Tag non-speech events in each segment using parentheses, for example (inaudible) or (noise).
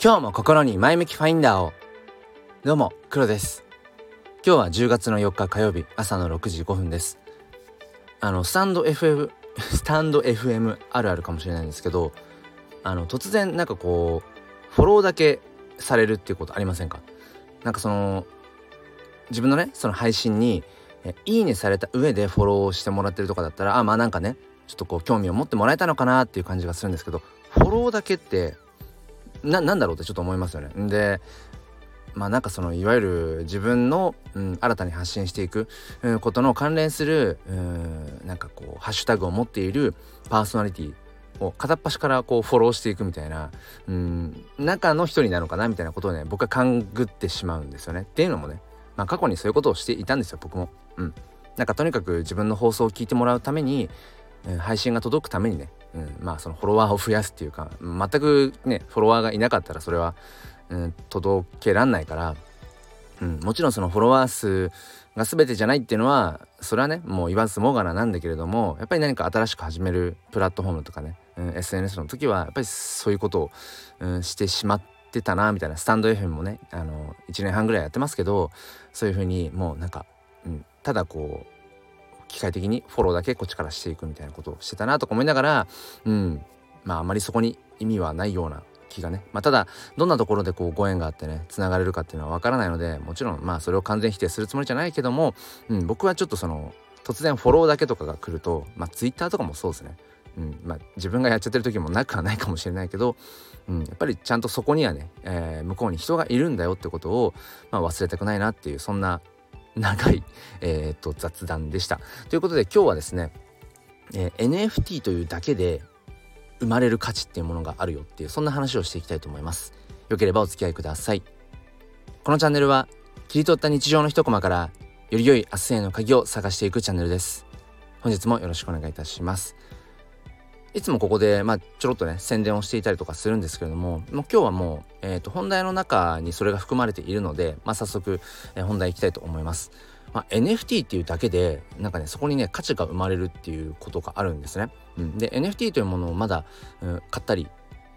今日も心に前向きファインダーを。どうも黒です。今日は10月の4日火曜日朝の6時5分です。あのスタンド FM (laughs) スタンド FM あるあるかもしれないんですけどあの突然なんかこうフォローだけされるっていうことありませんか？なんかその自分のねその配信にいいねされた上でフォローしてもらってるとかだったらあまあなんかねちょっとこう興味を持ってもらえたのかなっていう感じがするんですけどフォローだけってななんだろうってちょっと思いますよね。でまあなんかそのいわゆる自分の、うん、新たに発信していく、ことの関連する、うん、なんかこうハッシュタグを持っているパーソナリティを片っ端からこうフォローしていくみたいな、うん、中の一人なのかなみたいなことをね僕は勘ぐってしまうんですよね。っていうのもね、まあ、過去にそういうことをしていたんですよ僕も。うん、なんかとにかく自分の放送を聞いてもらうために、うん、配信が届くためにね、うん、まあそのフォロワーを増やすっていうか全くねフォロワーがいなかったらそれは、うん、届けらんないから、うん、もちろんそのフォロワー数が全てじゃないっていうのはそれはねもう言わずもがななんだけれどもやっぱり何か新しく始めるプラットフォームとかね、うん、SNS の時はやっぱりそういうことを、うん、してしまってたなみたいなスタンド FM もねあの1年半ぐらいやってますけどそういう風にもうなんか、うん、ただこう機械的にフォローだけこっちからしていくみたいなことをしてたなとか思いながらうん。まああまりそこに意味はないような気がね。まあただどんなところでこうご縁があってねつながれるかっていうのは分からないのでもちろんまあそれを完全否定するつもりじゃないけども、うん、僕はちょっとその突然フォローだけとかが来るとまあ Twitter とかもそうですね。うんまあ、自分がやっちゃってる時もなくはないかもしれないけど、うん、やっぱりちゃんとそこにはね、えー、向こうに人がいるんだよってことを、まあ、忘れたくないなっていうそんな長い、えー、と雑談でした。ということで今日はですね、えー、NFT というだけで生まれる価値っていうものがあるよっていうそんな話をしていきたいと思います。よければお付き合いください。このチャンネルは切り取った日常の一コマからより良い明日への鍵を探していくチャンネルです。本日もよろしくお願いいたします。いつもここで、まあ、ちょろっとね宣伝をしていたりとかするんですけれどももう今日はもう、えーと、本題の中にそれが含まれているので、まあ、早速、えー、本題いきたいと思います。まあ、NFT っていうだけでなんかねそこにね価値が生まれるっていうことがあるんですね。うん、で NFT というものをまだ、うん、買ったり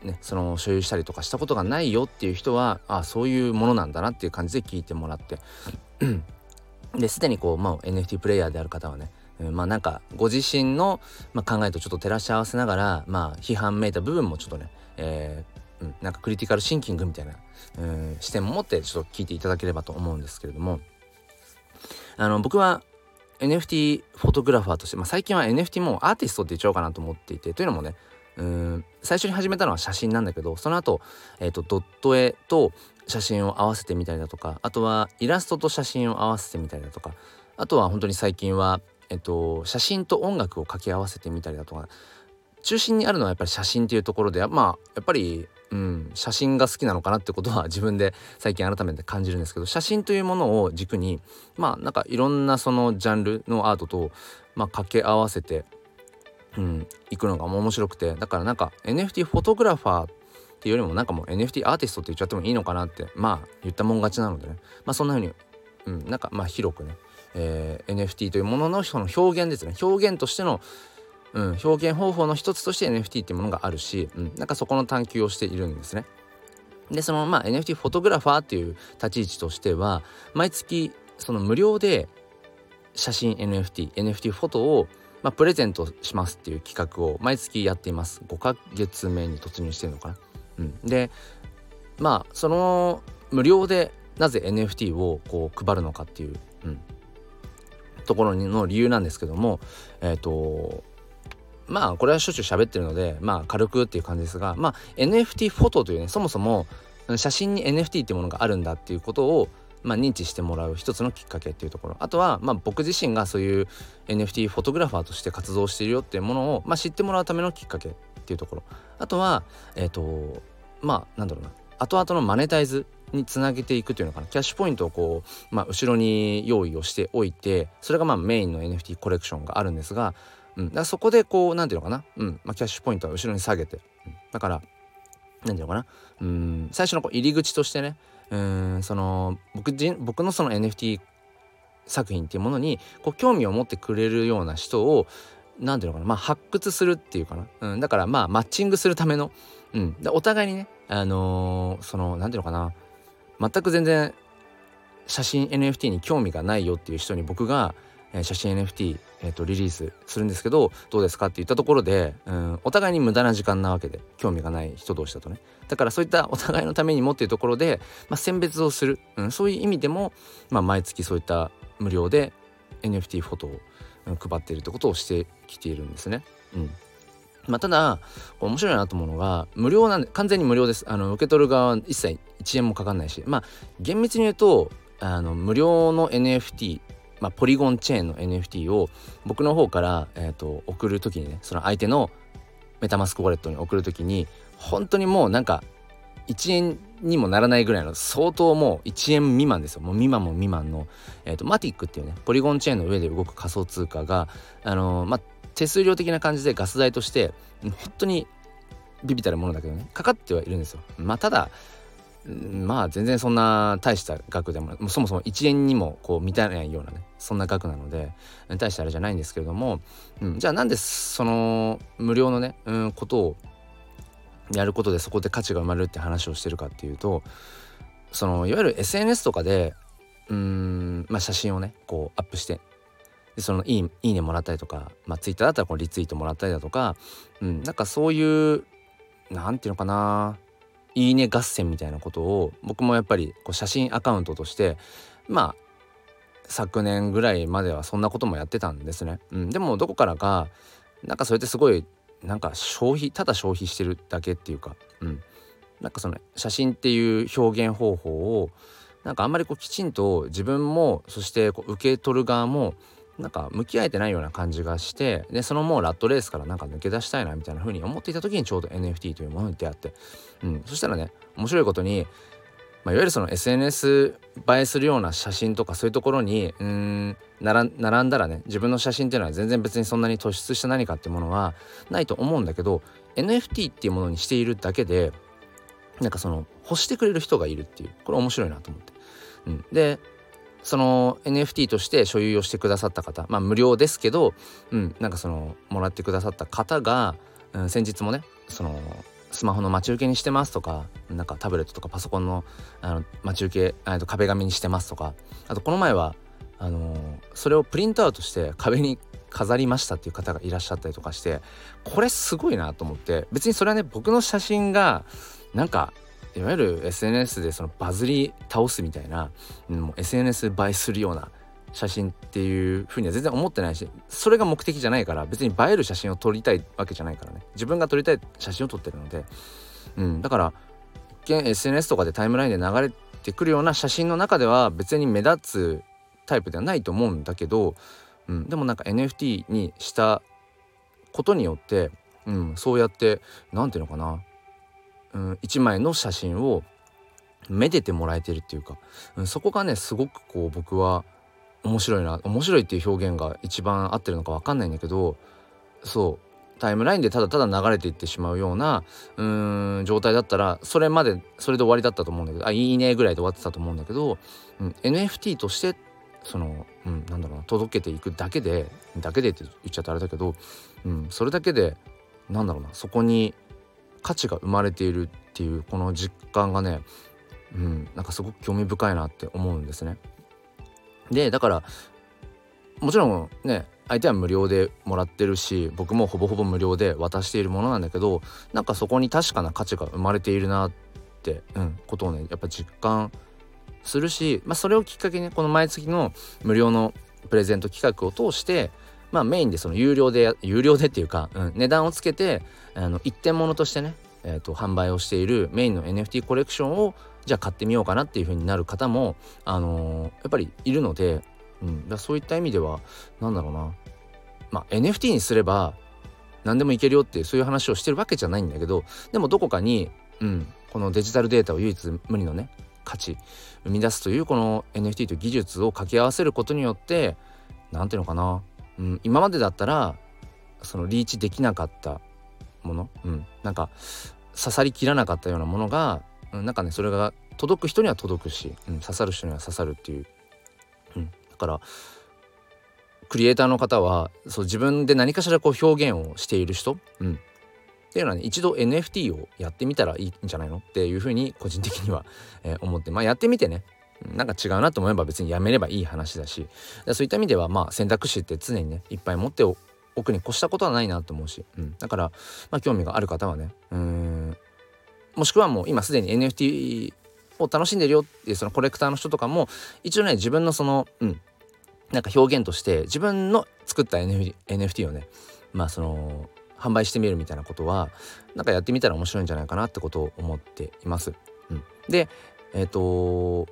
ね、その所有したりとかしたことがないよっていう人はあそういうものなんだなっていう感じで聞いてもらってですでにこう、まあ、NFT プレイヤーである方はねまあなんかご自身の、まあ、考えとちょっと照らし合わせながらまあ批判めいた部分もちょっとね、えー、うん、なんかクリティカルシンキングみたいな、うん、視点も持ってちょっと聞いていただければと思うんですけれども。あの僕は NFT フォトグラファーとして、まあ、最近は NFT もアーティストって言っちゃおうかなと思っていてというのもねうん最初に始めたのは写真なんだけどその後、えーとドット絵と写真を合わせてみたりだとかあとはイラストと写真を合わせてみたりだとかあとは本当に最近はえっと、写真と音楽を掛け合わせてみたりだとか中心にあるのはやっぱり写真っていうところでまあやっぱり、うん、写真が好きなのかなってことは (laughs) 自分で最近改めて感じるんですけど写真というものを軸にまあなんかいろんなそのジャンルのアートと、まあ、掛け合わせて、うん、いくのが面白くてだからなんか NFT フォトグラファーっていうよりもなんかもう NFT アーティストって言っちゃってもいいのかなってまあ言ったもん勝ちなのでね。まあそんな風に、うん、なんかまあ広くねえー、NFT というもののその表現ですね。表現としての、うん、表現方法の一つとして NFT っていうものがあるし、うん、なんかそこの探求をしているんですね。でそのまあ NFT フォトグラファーっていう立ち位置としては毎月その無料で写真 NFT NFT フォトをまあ、プレゼントしますっていう企画を毎月やっています。5ヶ月目に突入してるのかな、うん、でまあその無料でなぜ NFT をこう配るのかっていう、うん、ところの理由なんですけどもえっ、ー、とまあこれはしょっちゅう喋ってるのでまあ軽くっていう感じですがまあ NFT フォトというねそもそも写真に NFT ってものがあるんだっていうことをまあ、認知してもらう一つのきっかけっていうところ。あとは、まあ、僕自身がそういう NFT フォトグラファーとして活動しているよっていうものを、まあ、知ってもらうためのきっかけっていうところ。あとはえっ、ー、とまあなんだろうな。後々のマネタイズにつなげていくというのかな。キャッシュポイントをこう、まあ、後ろに用意をしておいてそれがまあメインの NFT コレクションがあるんですが、うん、そこでこう何て言うのかな、うん。まあ、キャッシュポイントは後ろに下げて、うん、だから何て言うのかな。うん。最初のこう入り口としてねうん。その僕僕のその NFT 作品っていうものにこう興味を持ってくれるような人を何ていうのかな。まあ発掘するっていうかな、うん、だからまあマッチングするための、うん、お互いにねあのー、その何ていうのかな。全く全然写真 NFT に興味がないよっていう人に僕が、え写真 NFT、えーと、リリースするんですけどどうですかって言ったところで、うん、お互いに無駄な時間なわけで興味がない人同士だとね。だからそういったお互いのためにもっていうところで、まあ、選別をする、うん、そういう意味でも、まあ、毎月そういった無料で NFT フォトを配っているってことをしてきているんですね。うん。まあ、ただ面白いなと思うのが無料なんで完全に無料です。あの受け取る側は一切1円もかかんないし。まあ厳密に言うとあの無料の NFT まあ、ポリゴンチェーンの NFT を僕の方から、えーと、送る時にねその相手のメタマスクウォレットに送る時に本当にもうなんか1円にもならないぐらいの相当もう1円未満ですよ。もう未満も未満の、えーと、マティックっていうねポリゴンチェーンの上で動く仮想通貨があのー、まあ手数料的な感じでガス代として本当にビビたるものだけどねかかってはいるんですよ。まあただまあ全然そんな大した額でもそもそも1円にもこう満たないようなねそんな額なので大したあれじゃないんですけれども、うん、じゃあなんでその無料のね、うん、ことをやることでそこで価値が生まれるって話をしてるかっていうとそのいわゆる SNS とかでうんまあ写真をねこうアップしてでそのいい「いいね」もらったりとか、まあ、Twitter だったらこうリツイートもらったりだとか、うん、なんかそういうなんていうのかないいね合戦みたいなことを僕もやっぱりこう写真アカウントとしてまあ昨年ぐらいまではそんなこともやってたんですね。うん、でもどこからかなんかそれってすごいなんか消費ただ消費してるだけっていうか、うん、なんかその写真っていう表現方法をなんかあんまりこうきちんと自分もそしてこう受け取る側もなんか向き合えてないような感じがしてでそのもうラットレースからなんか抜け出したいなみたいな風に思っていた時にちょうど NFT というものに出会って、うん、そしたらね面白いことに、まあ、いわゆるその SNS 映えするような写真とかそういうところにうん並んだらね自分の写真っていうのは全然別にそんなに突出した何かっていうものはないと思うんだけど NFT っていうものにしているだけでなんかその欲してくれる人がいるっていうこれ面白いなと思って。うん、でその NFT として所有をしてくださった方。まあ無料ですけど、うん、なんかそのもらってくださった方が、うん、先日もねそのスマホの待ち受けにしてますとかなんかタブレットとかパソコンのあの待ち受けと壁紙にしてますとかあとこの前はあの、それをプリントアウトして壁に飾りましたっていう方がいらっしゃったりとかしてこれすごいなと思って別にそれはね僕の写真がなんかいわゆる SNS でそのバズり倒すみたいな、もう SNS 映えするような写真っていうふうには全然思ってないしそれが目的じゃないから別に映える写真を撮りたいわけじゃないからね。自分が撮りたい写真を撮ってるので、うん、だから一見 SNS とかでタイムラインで流れてくるような写真の中では別に目立つタイプではないと思うんだけど、うん、でもなんか NFT にしたことによって、うん、そうやって何て言うのかなうん、1枚の写真をめでてもらえてるっていうか、うん、そこがねすごくこう僕は面白いな面白いっていう表現が一番合ってるのか分かんないんだけどそうタイムラインでただただ流れていってしまうようなうん状態だったらそれまでそれで終わりだったと思うんだけどあいいねぐらいで終わってたと思うんだけど、うん、NFT としてその、うん、なんだろうな届けていくだけでだけでって言っちゃったあれだけど、うん、それだけでなんだろうなそこに価値が生まれているっていうこの実感がねうんなんかすごく興味深いなって思うんですね。でだからもちろんね相手は無料でもらってるし僕もほぼほぼ無料で渡しているものなんだけどなんかそこに確かな価値が生まれているなって、うん、ことをねやっぱ実感するし、まあ、それをきっかけにこの毎月の無料のプレゼント企画を通してまあメインでその有料で有料でっていうか、うん、値段をつけてあの一点物としてね、えーと、販売をしているメインの NFT コレクションをじゃあ買ってみようかなっていう風になる方も、あのー、やっぱりいるので、うん、だそういった意味では何だろうな、まあ、NFT にすれば何でもいけるよってそういう話をしてるわけじゃないんだけどでもどこかに、うん、このデジタルデータを唯一無二のね価値生み出すというこの NFT という技術を掛け合わせることによって何ていうのかな。うん、今までだったらそのリーチできなかったもの、うん、なんか刺さりきらなかったようなものが、うん、なんかねそれが届く人には届くし、うん、刺さる人には刺さるっていう、うん、だからクリエイターの方はそう自分で何かしらこう表現をしている人、うん、っていうのはね一度 NFT をやってみたらいいんじゃないのっていうふうに個人的には、えー、思ってまあやってみてね。なんか違うなと思えば別にやめればいい話だし。そういった意味ではまあ選択肢って常にねいっぱい持っておくに越したことはないなと思うし、うん、だから、まあ、興味がある方はねうん。もしくはもう今すでに NFT を楽しんでるよっていうそのコレクターの人とかも一応ね自分のそのうん。なんか表現として自分の作った NFT をねまあその販売してみるみたいなことはなんかやってみたら面白いんじゃないかなってことを思っています。うん、でえっ、ー、と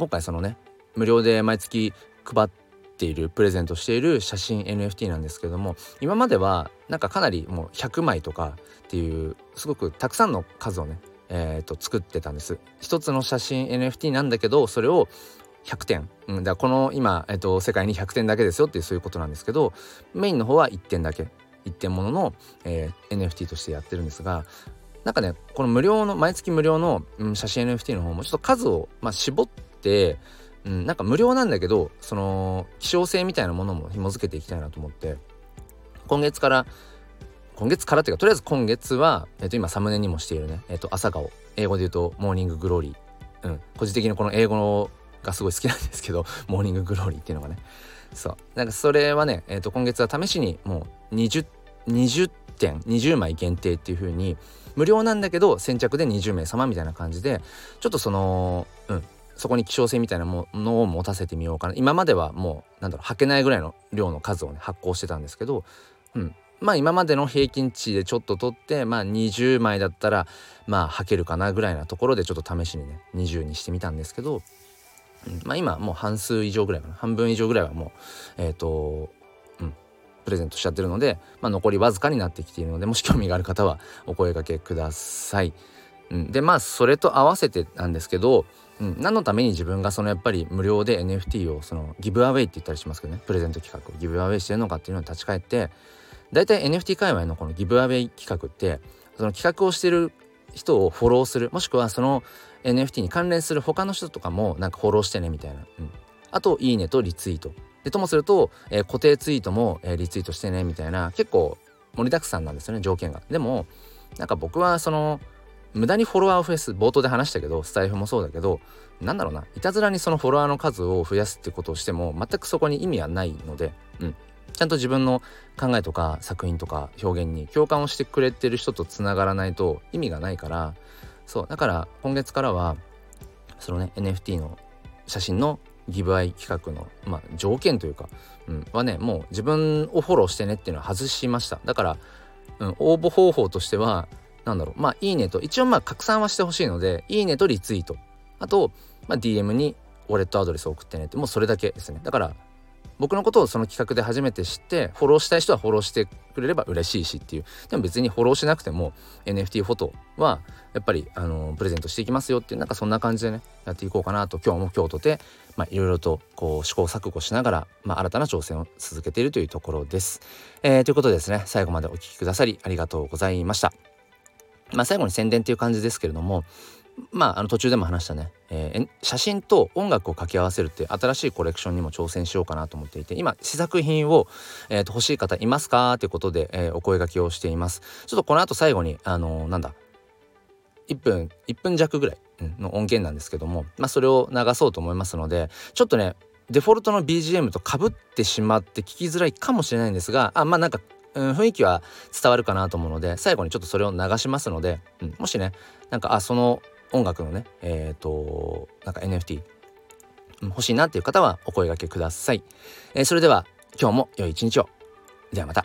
今回そのね無料で毎月配っているプレゼントしている写真 NFT なんですけども今まではなんかかなりもう100枚とかっていうすごくたくさんの数をねえーと、作ってたんです。一つの写真 NFT なんだけどそれを100点、うん、だこの今、えーと、世界に100点だけですよっていうそういうことなんですけどメインの方は1点だけ。1点ものの、えー、NFT としてやってるんですがなんかねこの無料の毎月無料の、うん、写真 NFT の方もちょっと数を、まあ、絞って、うん、なんか無料なんだけどその希少性みたいなものも紐付けていきたいなと思って今月から今月からっていうかとりあえず今月は、えっと、今サムネにもしているね、えっと、朝顔。英語で言うと morning glory、うん、個人的にこの英語がすごい好きなんですけど (laughs) morning glory っていうのがね。そう。なんかそれはね、えっと、今月は試しにもう 20, 20点20枚限定っていう風に無料なんだけど先着で20名様みたいな感じでちょっとそのうん。そこに希少性みたいなものを持たせてみようかな。今まではもうなんだろう捌けないぐらいの量の数をね発行してたんですけど、うん、まあ今までの平均値でちょっと取ってまあ20枚だったらまあ履けるかなぐらいなところでちょっと試しにね20にしてみたんですけど、うん、まあ今もう半数以上ぐらいかな。半分以上ぐらいはもうえっ、ー、とうん。プレゼントしちゃってるので、まあ、残りわずかになってきているのでもし興味がある方はお声掛けください。うん、でまあそれと合わせてなんですけど、うん、何のために自分がそのやっぱり無料で NFT をそのギブアウェイって言ったりしますけどね。プレゼント企画をギブアウェイしてるのかっていうのに立ち返って大体 NFT 界隈のこのギブアウェイ企画ってその企画をしてる人をフォローするもしくはその NFT に関連する他の人とかもなんかフォローしてねみたいな、うん、あといいねとリツイート。でともすると、えー、固定ツイートも、えー、リツイートしてねみたいな結構盛りだくさんなんですよね条件が。でもなんか僕はその無駄にフォロワーを増やす冒頭で話したけどスタイフもそうだけどなんだろうないたずらにそのフォロワーの数を増やすってことをしても全くそこに意味はないので、うん、ちゃんと自分の考えとか作品とか表現に共感をしてくれてる人とつながらないと意味がないからそうだから今月からはそのね NFT の写真のギブアイ企画の、まあ、条件というか、うん、はねもう自分をフォローしてねっていうのは外しました。だから、うん、応募方法としてはなんだろう。まあいいねと一応まあ拡散はしてほしいのでいいねとリツイート。あと、まあ、DM にウォレットアドレスを送ってねって。もうそれだけですね。だから僕のことをその企画で初めて知ってフォローしたい人はフォローしてくれれば嬉しいしっていう。でも別にフォローしなくても NFT フォトはやっぱりあのプレゼントしていきますよっていうなんかそんな感じでねやっていこうかなと。今日も今日とていろいろとこう試行錯誤しながら、まあ、新たな挑戦を続けているというところです。えー、ということでですね最後までお聴きくださりありがとうございました。まあ、最後に宣伝っていう感じですけれどもまあ、あの途中でも話したね、えー、写真と音楽を掛け合わせるって新しいコレクションにも挑戦しようかなと思っていて今試作品を、えー、と欲しい方いますか？ということで、えー、お声がけをしています。ちょっとこの後最後にあのー、なんだ1分1分弱ぐらいの音源なんですけども、まあ、それを流そうと思いますのでちょっとねデフォルトの BGM とかぶってしまって聞きづらいかもしれないんですがあまあなんかうん、雰囲気は伝わるかなと思うので最後にちょっとそれを流しますので、うん、もしねなんかあその音楽のねえっ、ー、となんか NFT 欲しいなっていう方はお声がけください、えー、それでは今日も良い一日を。ではまた。